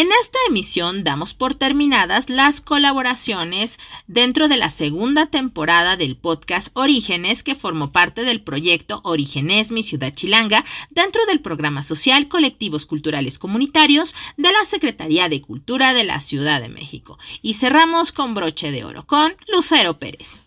En esta emisión damos por terminadas las colaboraciones dentro de la segunda temporada del podcast Orígenes que formó parte del proyecto Orígenes Mi Ciudad Chilanga dentro del programa social Colectivos Culturales Comunitarios de la Secretaría de Cultura de la Ciudad de México. Y cerramos con broche de oro con Lucero Pérez.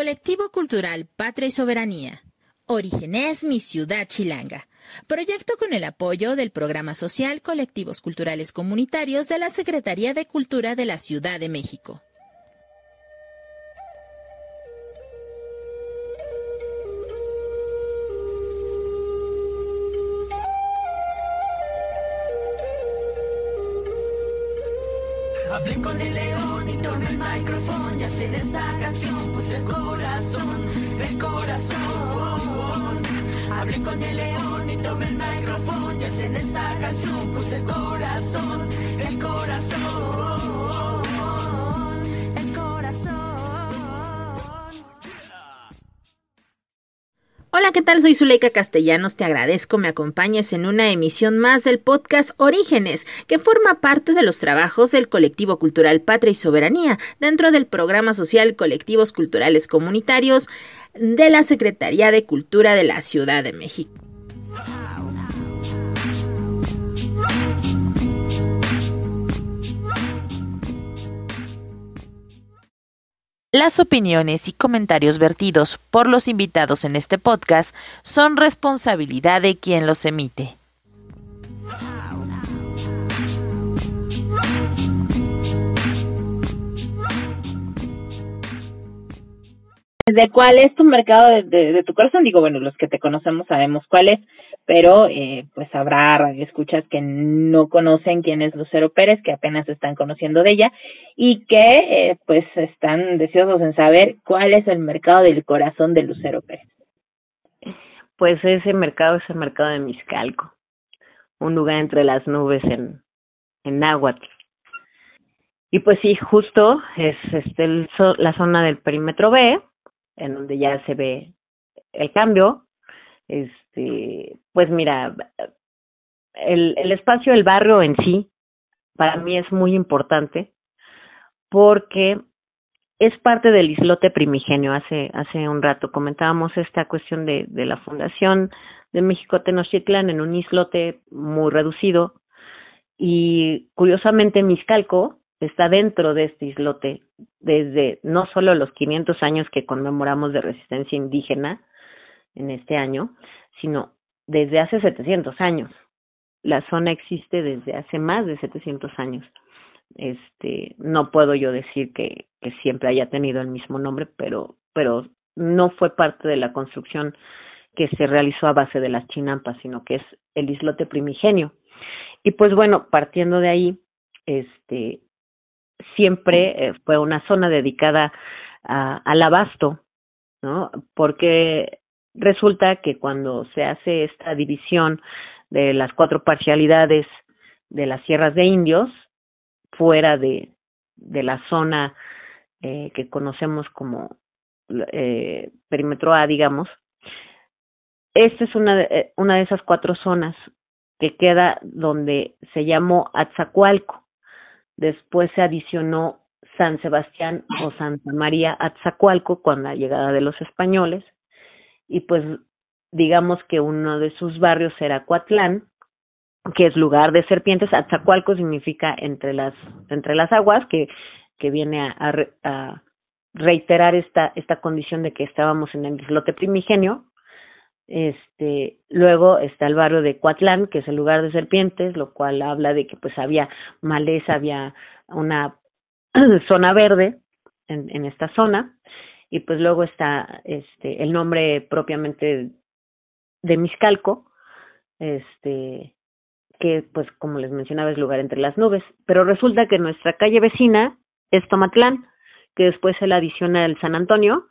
Colectivo Cultural Patria y Soberanía. Orígenes Mi Ciudad Chilanga. Proyecto con el apoyo del Programa Social Colectivos Culturales Comunitarios de la Secretaría de Cultura de la Ciudad de México. Micrófono y hacer esta canción, pues el corazón, el corazón. Hablé con el león y tomé el micrófono y hacer esta canción, pues el corazón, el corazón, ¿qué tal? Soy Zuleika Castellanos. Te agradezco me acompañes en una emisión más del podcast Orígenes, que forma parte de los trabajos del colectivo cultural Patria y Soberanía dentro del programa social Colectivos Culturales Comunitarios de la Secretaría de Cultura de la Ciudad de México. Las opiniones y comentarios vertidos por los invitados en este podcast son responsabilidad de quien los emite. ¿De cuál es tu mercado de, tu corazón? Digo, bueno, los que te conocemos sabemos cuál es, pero eh, pues habrá escuchas que no conocen quién es Lucero Pérez, que apenas están conociendo de ella y que eh, pues están deseosos en saber cuál es el mercado del corazón de Lucero Pérez. Pues ese mercado es el mercado de Miscalco, un lugar entre las nubes en, en Náhuatl. Y pues sí, justo es este la zona del perímetro B, en donde ya se ve el cambio. Este, pues mira, el, el espacio del barrio en sí, para mí es muy importante, porque es parte del islote primigenio. Hace, hace un rato comentábamos esta cuestión de, de la fundación de México Tenochtitlan en un islote muy reducido. Y curiosamente Miscalco está dentro de este islote desde no solo los 500 años que conmemoramos de resistencia indígena en este año, sino desde hace 700 años. La zona existe desde hace más de 700 años. Este, no puedo yo decir que, que siempre haya tenido el mismo nombre, pero, pero no fue parte de la construcción que se realizó a base de las chinampas, sino que es el islote primigenio. Y pues bueno, partiendo de ahí, este, siempre eh, fue una zona dedicada a, al abasto, ¿no? Porque resulta que cuando se hace esta división de las cuatro parcialidades de las sierras de indios, fuera de, de la zona eh, que conocemos como eh, perímetro A, digamos, esta es una de, una de esas cuatro zonas que queda donde se llamó Atzacualco. Después se adicionó San Sebastián o Santa María Atzacualco con la llegada de los españoles. Y pues digamos que uno de sus barrios era Coatlán, que es lugar de serpientes. Atzacualco significa entre las, entre las aguas, que, que viene a, a, a reiterar esta, esta condición de que estábamos en el islote primigenio. Este, luego está el barrio de Coatlán, que es el lugar de serpientes, lo cual habla de que pues había maleza, había una zona verde. en, esta zona. Y pues luego está este el nombre propiamente de Miscalco, este que pues como les mencionaba es lugar entre las nubes, pero resulta que nuestra calle vecina es Tomatlán, que después se le adiciona el San Antonio,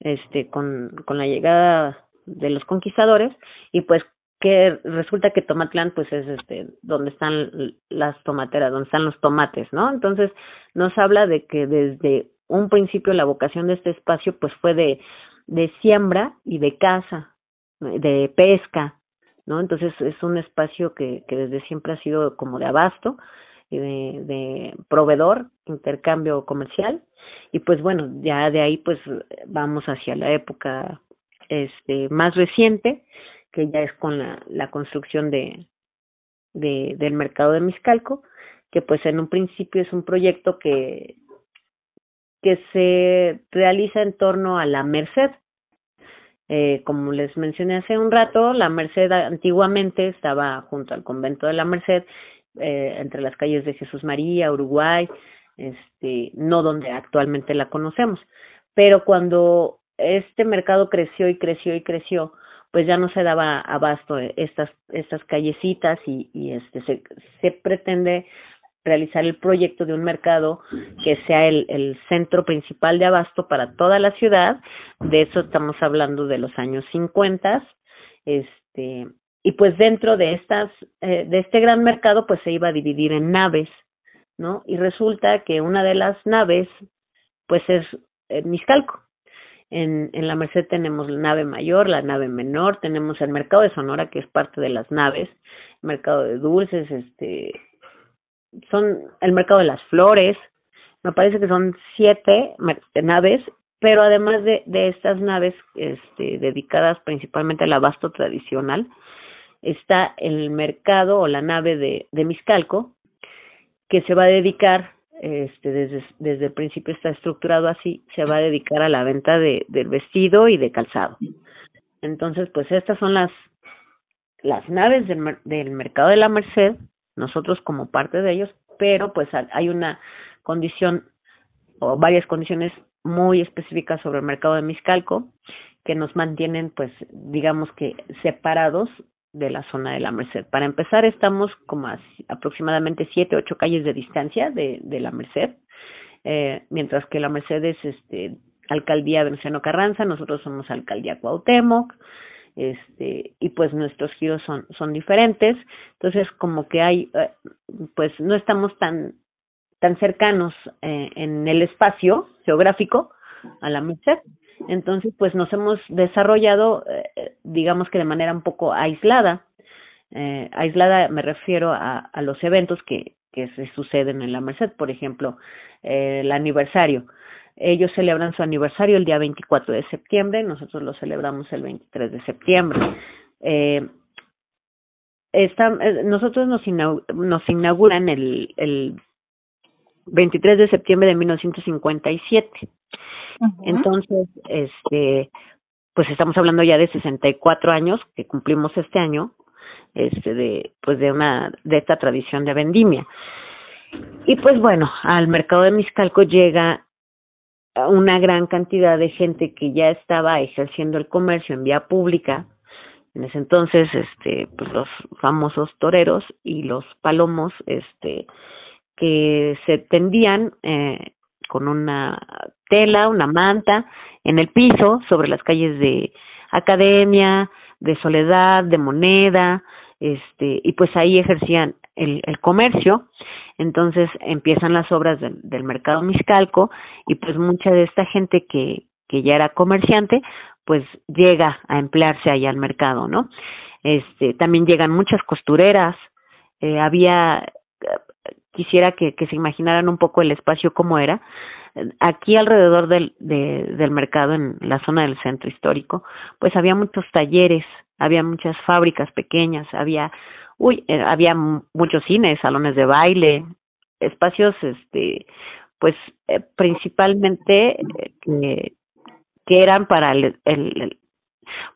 este con con la llegada de los conquistadores y pues que resulta que Tomatlán pues es este donde están las tomateras, donde están los tomates, ¿no? Entonces nos habla de que desde un principio la vocación de este espacio pues fue de de siembra y de caza, de pesca, ¿no? Entonces es un espacio que, que desde siempre ha sido como de abasto, y de, de proveedor, intercambio comercial, y pues bueno, ya de ahí pues vamos hacia la época este más reciente, que ya es con la, la construcción de, de del mercado de Miscalco, que pues en un principio es un proyecto que que se realiza en torno a la Merced, eh, como les mencioné hace un rato, la Merced antiguamente estaba junto al convento de la Merced, eh, entre las calles de Jesús María, Uruguay, este, no donde actualmente la conocemos. Pero cuando este mercado creció y creció y creció, pues ya no se daba abasto estas estas callecitas y, y este se, se pretende realizar el proyecto de un mercado que sea el, el centro principal de abasto para toda la ciudad. De eso estamos hablando de los años 50. Este, y pues dentro de estas, eh, de este gran mercado, pues se iba a dividir en naves, ¿no? Y resulta que una de las naves, pues es eh, Miscalco. En, en la Merced tenemos la nave mayor, la nave menor, tenemos el mercado de Sonora, que es parte de las naves, mercado de dulces, este, son el mercado de las flores, me parece que son siete naves, pero además de, de estas naves este, dedicadas principalmente al abasto tradicional, está el mercado o la nave de, de Miscalco, que se va a dedicar, este, desde, desde el principio está estructurado así, se va a dedicar a la venta de, del vestido y de calzado. Entonces, pues estas son las, las naves del, del mercado de la Merced, nosotros como parte de ellos, pero pues hay una condición o varias condiciones muy específicas sobre el mercado de Miscalco que nos mantienen pues digamos que separados de la zona de la Merced. Para empezar estamos como a aproximadamente siete, ocho calles de distancia de, de la Merced, eh, mientras que la Merced es este alcaldía Venustiano Carranza, nosotros somos alcaldía Cuauhtémoc, este y pues nuestros giros son son diferentes entonces como que hay eh, pues no estamos tan tan cercanos eh, en el espacio geográfico a la Merced entonces pues nos hemos desarrollado eh, digamos que de manera un poco aislada eh, aislada me refiero a, a los eventos que que se suceden en la Merced por ejemplo eh, el aniversario ellos celebran su aniversario el día 24 de septiembre, nosotros lo celebramos el 23 de septiembre. Eh, está, eh, nosotros nos, nos inauguran el, el 23 de septiembre de 1957. Uh -huh. Entonces, este, pues estamos hablando ya de 64 años que cumplimos este año, este, de, pues de una, de esta tradición de vendimia. Y pues bueno, al mercado de Miscalco llega una gran cantidad de gente que ya estaba ejerciendo el comercio en vía pública en ese entonces este pues los famosos toreros y los palomos este que se tendían eh, con una tela una manta en el piso sobre las calles de Academia de Soledad de Moneda este y pues ahí ejercían el, el comercio entonces empiezan las obras del, mercado Miscalco y pues mucha de esta gente que, que ya era comerciante, pues llega a emplearse allá al mercado, ¿no? Este, también llegan muchas costureras, eh, había, quisiera que, se imaginaran un poco el espacio como era, aquí alrededor del, de, del mercado, en la zona del centro histórico, pues había muchos talleres, había muchas fábricas pequeñas, había uy, eh, había muchos cines, salones de baile, espacios, este, pues eh, principalmente eh, que eran para el,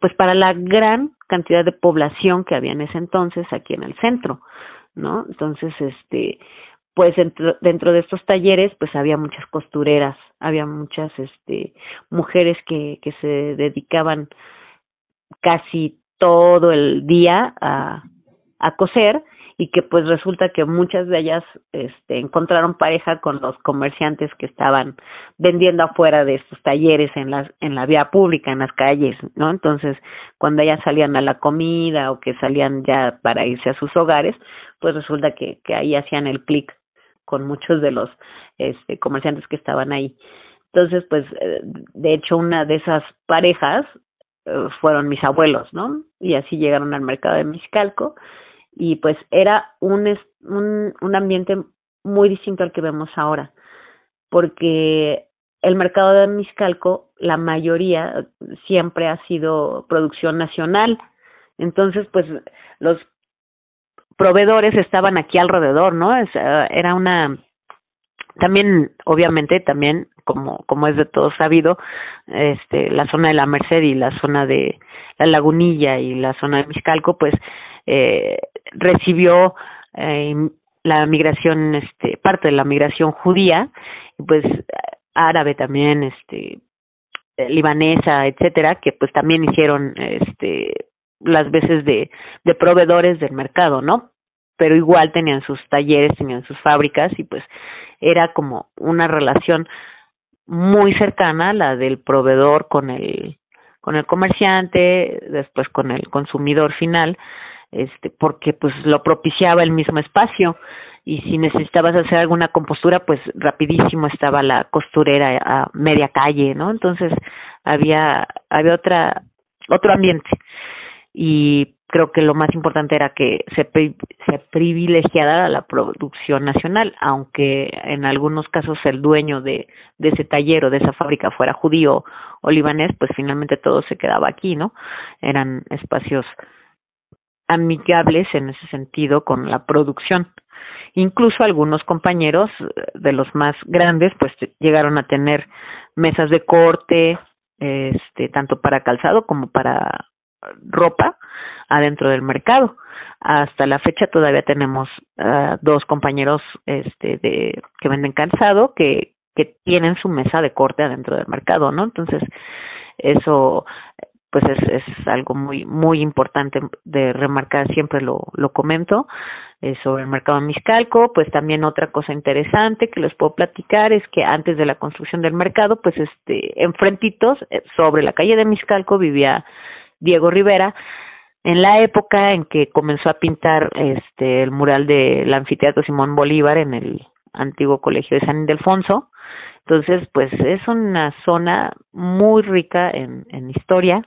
pues para la gran cantidad de población que había en ese entonces aquí en el centro, ¿no? Entonces, este, pues dentro, dentro de estos talleres pues había muchas costureras, había muchas este mujeres que, que se dedicaban casi todo el día a, a coser y que pues resulta que muchas de ellas este encontraron pareja con los comerciantes que estaban vendiendo afuera de estos talleres en las en la vía pública en las calles no entonces cuando ellas salían a la comida o que salían ya para irse a sus hogares pues resulta que que ahí hacían el clic con muchos de los este comerciantes que estaban ahí. Entonces pues eh, de hecho una de esas parejas eh, fueron mis abuelos no y así llegaron al mercado de Miscalco y pues era un, un, un ambiente muy distinto al que vemos ahora, porque el mercado de Miscalco, la mayoría siempre ha sido producción nacional, entonces pues los proveedores estaban aquí alrededor, ¿no? Es, uh, era una también obviamente también como como es de todo sabido este la zona de la Merced y la zona de la Lagunilla y la zona de Miscalco pues eh, recibió eh, la migración, este, parte de la migración judía, pues árabe también, este, libanesa, etcétera, que pues también hicieron, este, las veces de, de proveedores del mercado, ¿no? Pero igual tenían sus talleres, tenían sus fábricas y pues era como una relación muy cercana la del proveedor con el con el comerciante, después con el consumidor final este, porque pues lo propiciaba el mismo espacio y si necesitabas hacer alguna compostura, pues rapidísimo estaba la costurera a media calle, ¿no? Entonces había había otra otro ambiente y creo que lo más importante era que se, se privilegiara la producción nacional, aunque en algunos casos el dueño de, ese taller o de esa fábrica fuera judío o libanés, pues finalmente todo se quedaba aquí, ¿no? Eran espacios amigables en ese sentido con la producción. Incluso algunos compañeros eh, de los más grandes pues llegaron a tener mesas de corte, este, tanto para calzado como para ropa adentro del mercado. Hasta la fecha todavía tenemos uh, dos compañeros este de que venden calzado que que tienen su mesa de corte adentro del mercado, ¿no? Entonces, eso pues es, es algo muy muy importante de remarcar siempre lo, lo comento eh, sobre el mercado miscalco pues también otra cosa interesante que les puedo platicar es que antes de la construcción del mercado pues este enfrentitos eh, sobre la calle de miscalco vivía Diego Rivera en la época en que comenzó a pintar este el mural del anfiteatro Simón Bolívar en el antiguo colegio de San Ildefonso entonces, pues es una zona muy rica en, historia.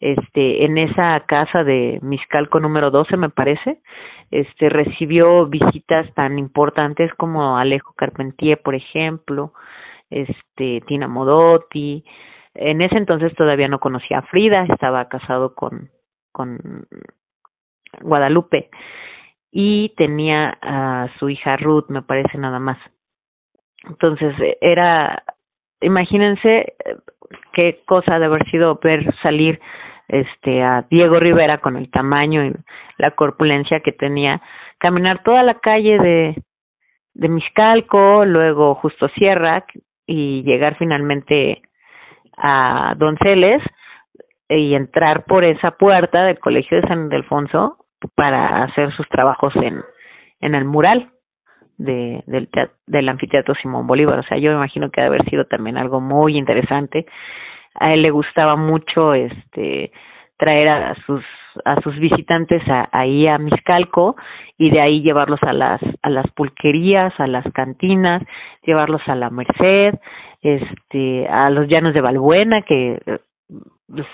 Este, en esa casa de Miscalco número 12, me parece, este, recibió visitas tan importantes como Alejo Carpentier, por ejemplo, este, Tina Modotti. En ese entonces todavía no conocía a Frida, estaba casado con, con Guadalupe y tenía a su hija Ruth, me parece nada más. Entonces era, imagínense qué cosa de haber sido ver salir este a Diego Rivera con el tamaño y la corpulencia que tenía, caminar toda la calle de de Miscalco, luego Justo Sierra y llegar finalmente a Donceles y entrar por esa puerta del Colegio de San Ildefonso para hacer sus trabajos en en el mural de, del, del anfiteatro Simón Bolívar. O sea, yo me imagino que ha haber sido también algo muy interesante. A él le gustaba mucho este traer a sus a sus visitantes a, ahí a Miscalco y de ahí llevarlos a las a las pulquerías, a las cantinas, llevarlos a la Merced, este a los llanos de Balbuena que pues,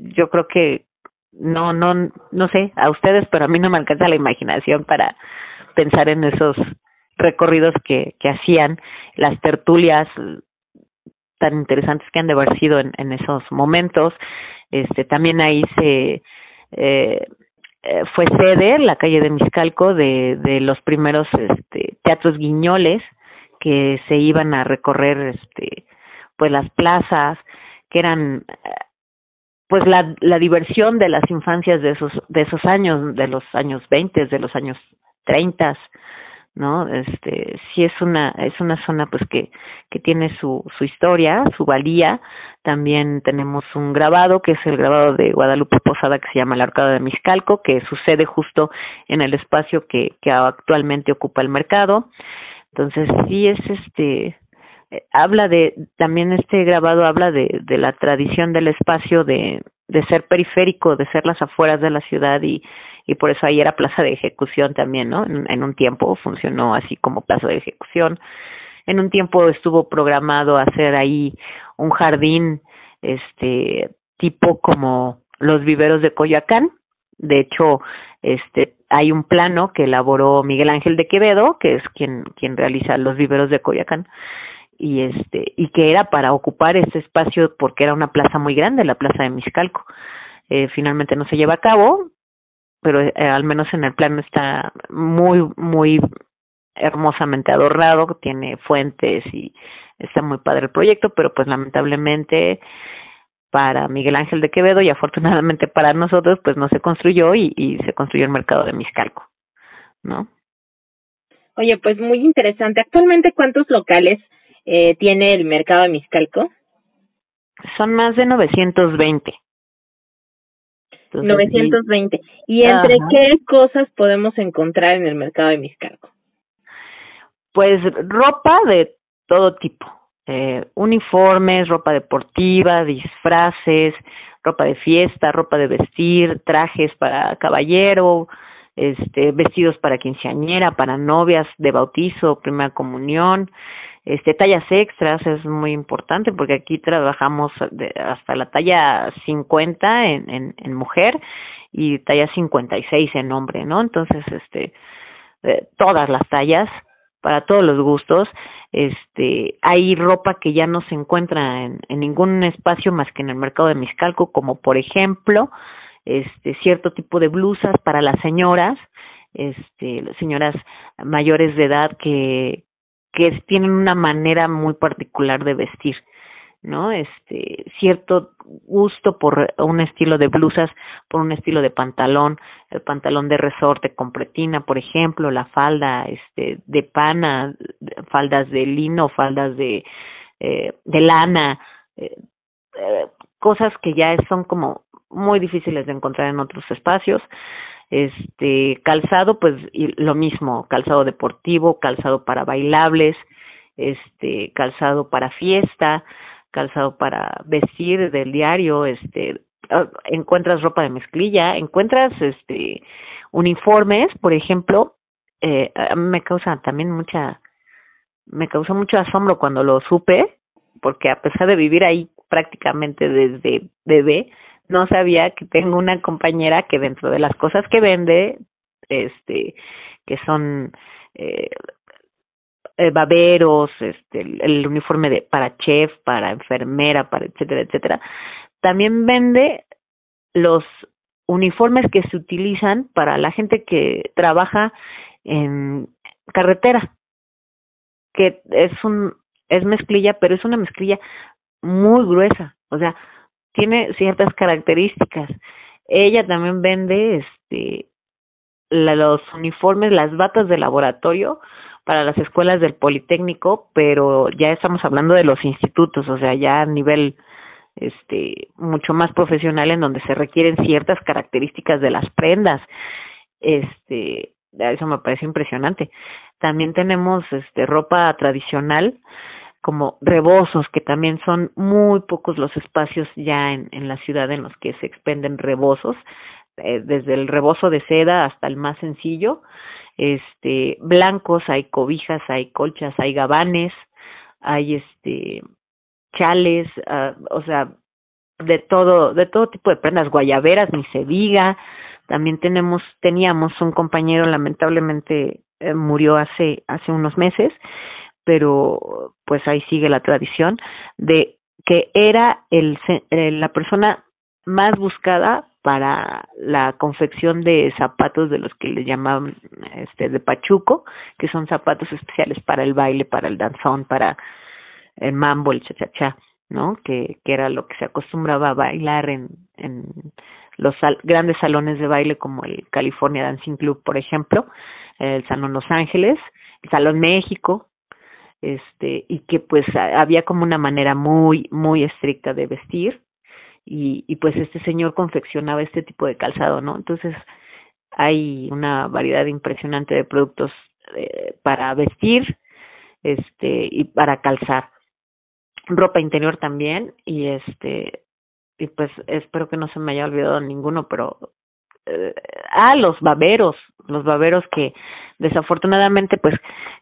yo creo que no no no sé a ustedes pero a mí no me alcanza la imaginación para pensar en esos recorridos que, que hacían, las tertulias tan interesantes que han de haber sido en, en esos momentos. Este, también ahí se eh, fue sede, la calle de Miscalco, de, de los primeros este, teatros guiñoles que se iban a recorrer este, pues las plazas, que eran pues la, la diversión de las infancias de esos, de esos años, de los años 20, de los años 30, ¿no? Este, sí es una, es una zona pues que, que tiene su, su historia, su valía. También tenemos un grabado, que es el grabado de Guadalupe Posada, que se llama el Arcado de Miscalco, que sucede justo en el espacio que, que actualmente ocupa el mercado. Entonces, sí es este, eh, habla de, también este grabado habla de, la tradición del espacio de, de ser periférico, de ser las afueras de la ciudad y, y por eso ahí era plaza de ejecución también, ¿no? En, un tiempo funcionó así como plaza de ejecución. En un tiempo estuvo programado hacer ahí un jardín, este, tipo como los viveros de Coyoacán. De hecho, este, hay un plano que elaboró Miguel Ángel de Quevedo, que es quien, quien realiza los viveros de Coyoacán y este y que era para ocupar ese espacio porque era una plaza muy grande la plaza de Miscalco eh, finalmente no se lleva a cabo pero eh, al menos en el plano está muy, muy hermosamente adornado, tiene fuentes y está muy padre el proyecto, pero pues lamentablemente para Miguel Ángel de Quevedo y afortunadamente para nosotros pues no se construyó y, y se construyó el mercado de Miscalco, ¿no? Oye, pues muy interesante. Actualmente, ¿cuántos locales eh, tiene el mercado de Miscalco? Son más de 920. 920. ¿Y entre qué cosas podemos encontrar en el mercado de Miscalco? Pues ropa de todo tipo. Eh, uniformes, ropa deportiva, disfraces, ropa de fiesta, ropa de vestir, trajes para caballero, este, vestidos para quinceañera, para novias de bautizo, primera comunión, este tallas extras es muy importante porque aquí trabajamos hasta la talla 50 en, en, en mujer y talla 56 en hombre, ¿no? Entonces, este, eh, todas las tallas, para todos los gustos, este, hay ropa que ya no se encuentra en, ningún espacio más que en el mercado de Miscalco, como por ejemplo, este, cierto tipo de blusas para las señoras, este, señoras mayores de edad que, que tienen una manera muy particular de vestir, ¿no? Este, cierto gusto por un estilo de blusas, por un estilo de pantalón, el pantalón de resorte con pretina, por ejemplo, la falda, este, de pana, faldas de lino, faldas de, eh, de lana, eh, eh, cosas que ya son como muy difíciles de encontrar en otros espacios este calzado pues y lo mismo calzado deportivo calzado para bailables este calzado para fiesta calzado para vestir del diario este ah, encuentras ropa de mezclilla encuentras este uniformes por ejemplo eh, me causa también mucha me causó mucho asombro cuando lo supe porque a pesar de vivir ahí prácticamente desde bebé no sabía que tengo una compañera que dentro de las cosas que vende, este, que son eh, eh, baberos, este, el, uniforme de para chef, para enfermera, para etcétera, etcétera, también vende los uniformes que se utilizan para la gente que trabaja en carretera, que es un es mezclilla, pero es una mezclilla muy gruesa, o sea, tiene ciertas características. Ella también vende este los uniformes, las batas de laboratorio para las escuelas del Politécnico, pero ya estamos hablando de los institutos, o sea, ya a nivel este mucho más profesional en donde se requieren ciertas características de las prendas. Este, eso me parece impresionante. También tenemos este ropa tradicional como rebozos, que también son muy pocos los espacios ya en, en la ciudad en los que se expenden rebozos, eh, desde el rebozo de seda hasta el más sencillo, este, blancos, hay cobijas, hay colchas, hay gabanes, hay este, chales, uh, o sea, de todo, de todo tipo de prendas, guayaberas, ni se diga, también tenemos, teníamos un compañero lamentablemente eh, murió hace, hace unos meses, pero pues ahí sigue la tradición de que era el, la persona más buscada para la confección de zapatos de los que le llamaban este de pachuco, que son zapatos especiales para el baile, para el danzón, para el mambo, el cha-cha-cha, ¿no? Que, que era lo que se acostumbraba a bailar en, en los grandes salones de baile como el California Dancing Club, por ejemplo, el Salón Los Ángeles, el Salón México, este, y que pues había como una manera muy, muy estricta de vestir, y, y pues este señor confeccionaba este tipo de calzado, ¿no? Entonces hay una variedad impresionante de productos eh, para vestir, este, y para calzar. Ropa interior también y este y pues espero que no se me haya olvidado ninguno pero eh, ah los baberos los baberos que desafortunadamente pues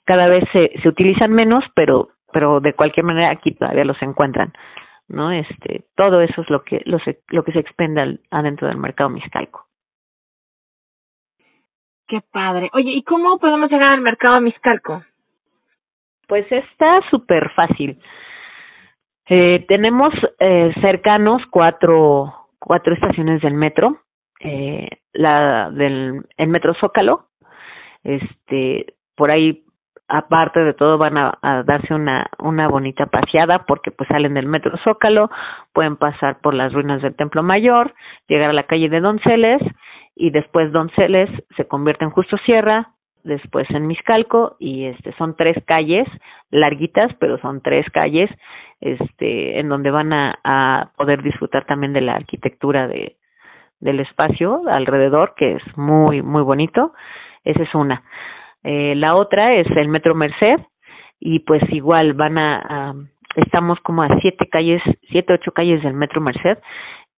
cada vez se se utilizan menos pero pero de cualquier manera aquí todavía los encuentran no este todo eso es lo que lo, se, lo que se expende adentro del mercado miscalco qué padre. Oye y cómo podemos llegar al mercado miscalco pues está súper fácil. Eh, tenemos eh, cercanos cuatro, cuatro estaciones del metro, eh, la del el metro Zócalo, este, por ahí aparte de todo van a, darse una, una bonita paseada porque pues salen del metro Zócalo, pueden pasar por las ruinas del Templo Mayor, llegar a la calle de Donceles y después Donceles se convierte en Justo Sierra, después en Miscalco y este son tres calles larguitas, pero son tres calles este en donde van a, a poder disfrutar también de la arquitectura de del espacio alrededor que es muy muy bonito. Esa es una. Eh, la otra es el Metro Merced y pues igual van a, estamos como a siete calles, siete ocho calles del Metro Merced,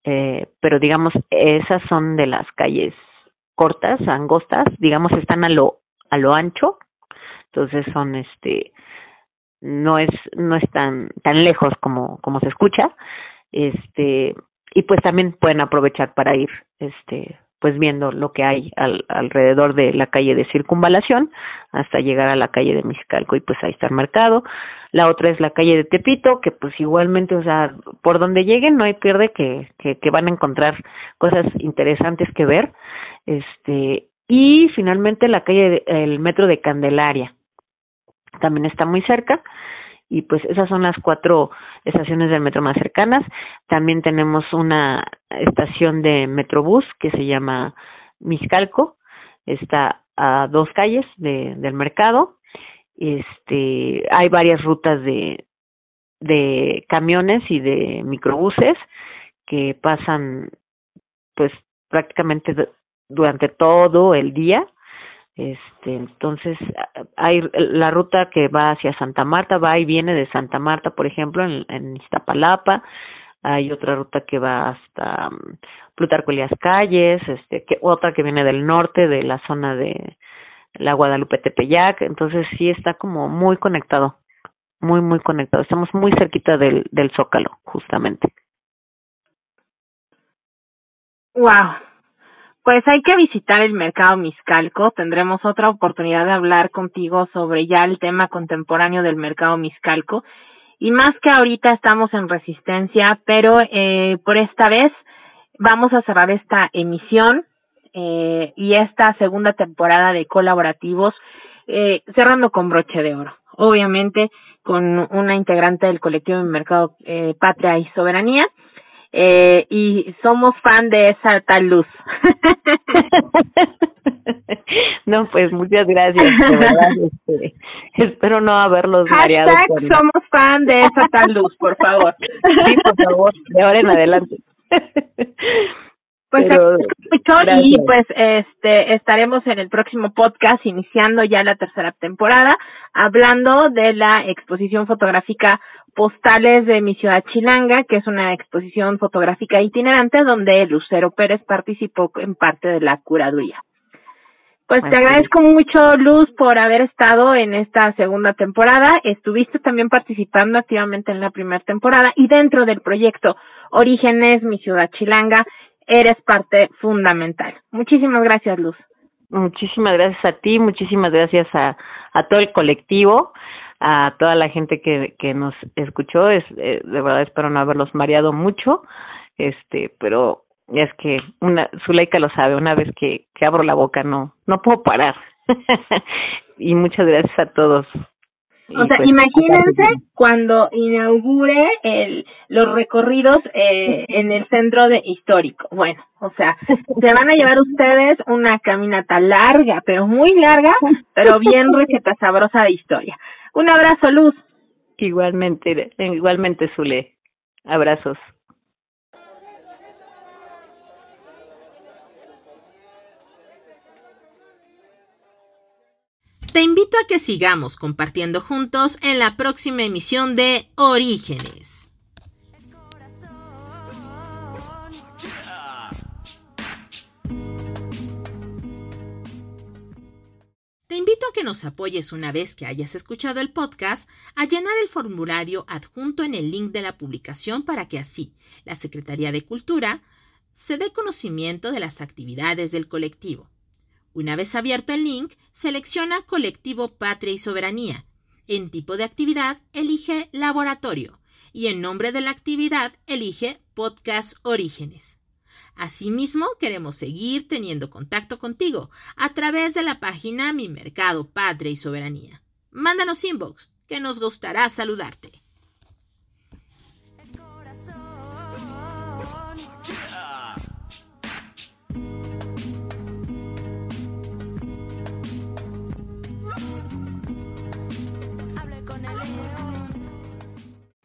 eh, pero digamos esas son de las calles cortas, angostas, digamos están a lo a lo ancho, entonces son este no es no es tan tan lejos como como se escucha, este y pues también pueden aprovechar para ir este pues viendo lo que hay al, alrededor de la calle de circunvalación hasta llegar a la calle de Mexicalco y pues ahí está el mercado. La otra es la calle de Tepito, que pues igualmente, o sea, por donde lleguen no hay pierde que, que, que van a encontrar cosas interesantes que ver. Este, y finalmente la calle, el metro de Candelaria, también está muy cerca. Y pues esas son las cuatro estaciones del metro más cercanas. También tenemos una estación de metrobús que se llama Miscalco. Está a dos calles de, del mercado. Este, hay varias rutas de, de camiones y de microbuses que pasan pues prácticamente durante todo el día. Este, entonces hay la ruta que va hacia Santa Marta, va y viene de Santa Marta, por ejemplo, en, en Iztapalapa. Hay otra ruta que va hasta um, Plutarco Elías Calles, este, que, otra que viene del norte, de la zona de la Guadalupe Tepeyac. Entonces sí está como muy conectado, muy, muy conectado. Estamos muy cerquita del, del Zócalo, justamente. Wow, pues hay que visitar el mercado Miscalco. Tendremos otra oportunidad de hablar contigo sobre ya el tema contemporáneo del mercado Miscalco. Y más que ahorita estamos en resistencia, pero eh, por esta vez vamos a cerrar esta emisión eh, y esta segunda temporada de colaborativos eh, cerrando con broche de oro. Obviamente con una integrante del colectivo de mercado eh, Patria y Soberanía eh, y somos fan de esa tal luz. no, pues muchas gracias, de verdad, este, espero no haberlos mareado. Con... somos fan de esa tal luz, por favor. sí, por favor, de ahora en adelante. Pues Pero, y pues este estaremos en el próximo podcast iniciando ya la tercera temporada hablando de la exposición fotográfica Postales de mi ciudad Chilanga, que es una exposición fotográfica itinerante donde Lucero Pérez participó en parte de la curaduría. Pues te agradezco mucho, Luz, por haber estado en esta segunda temporada. Estuviste también participando activamente en la primera temporada y dentro del proyecto Orígenes, mi ciudad Chilanga, eres parte fundamental. Muchísimas gracias, Luz. Muchísimas gracias a ti, muchísimas gracias a, todo el colectivo a toda la gente que, que nos escuchó. Es, eh, de verdad espero no haberlos mareado mucho, este, pero es que una, Zuleika lo sabe, una vez que, que abro la boca no, no puedo parar. y muchas gracias a todos. O sea, pues, imagínense cuando inaugure el, los recorridos eh, en el centro de histórico. Bueno, o sea, se van a llevar ustedes una caminata larga, pero muy larga, pero bien receta sabrosa de historia. Un abrazo, Luz. Igualmente, igualmente, Zule. Abrazos. Te invito a que sigamos compartiendo juntos en la próxima emisión de Orígenes. Te invito a que nos apoyes una vez que hayas escuchado el podcast a llenar el formulario adjunto en el link de la publicación para que así la Secretaría de Cultura se dé conocimiento de las actividades del colectivo. Una vez abierto el link, selecciona Colectivo Patria y Soberanía. En tipo de actividad, elige Laboratorio y en nombre de la actividad, elige Podcast Orígenes. Asimismo, queremos seguir teniendo contacto contigo a través de la página Mi Mercado Patria y Soberanía. Mándanos inbox, que nos gustará saludarte.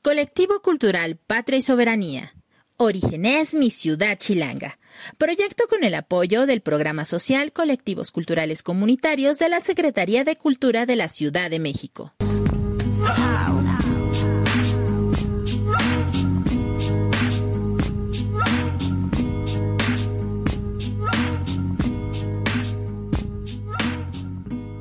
Colectivo Cultural Patria y Soberanía. Orígenes Mi Ciudad Chilanga. Proyecto con el apoyo del Programa Social Colectivos Culturales Comunitarios de la Secretaría de Cultura de la Ciudad de México.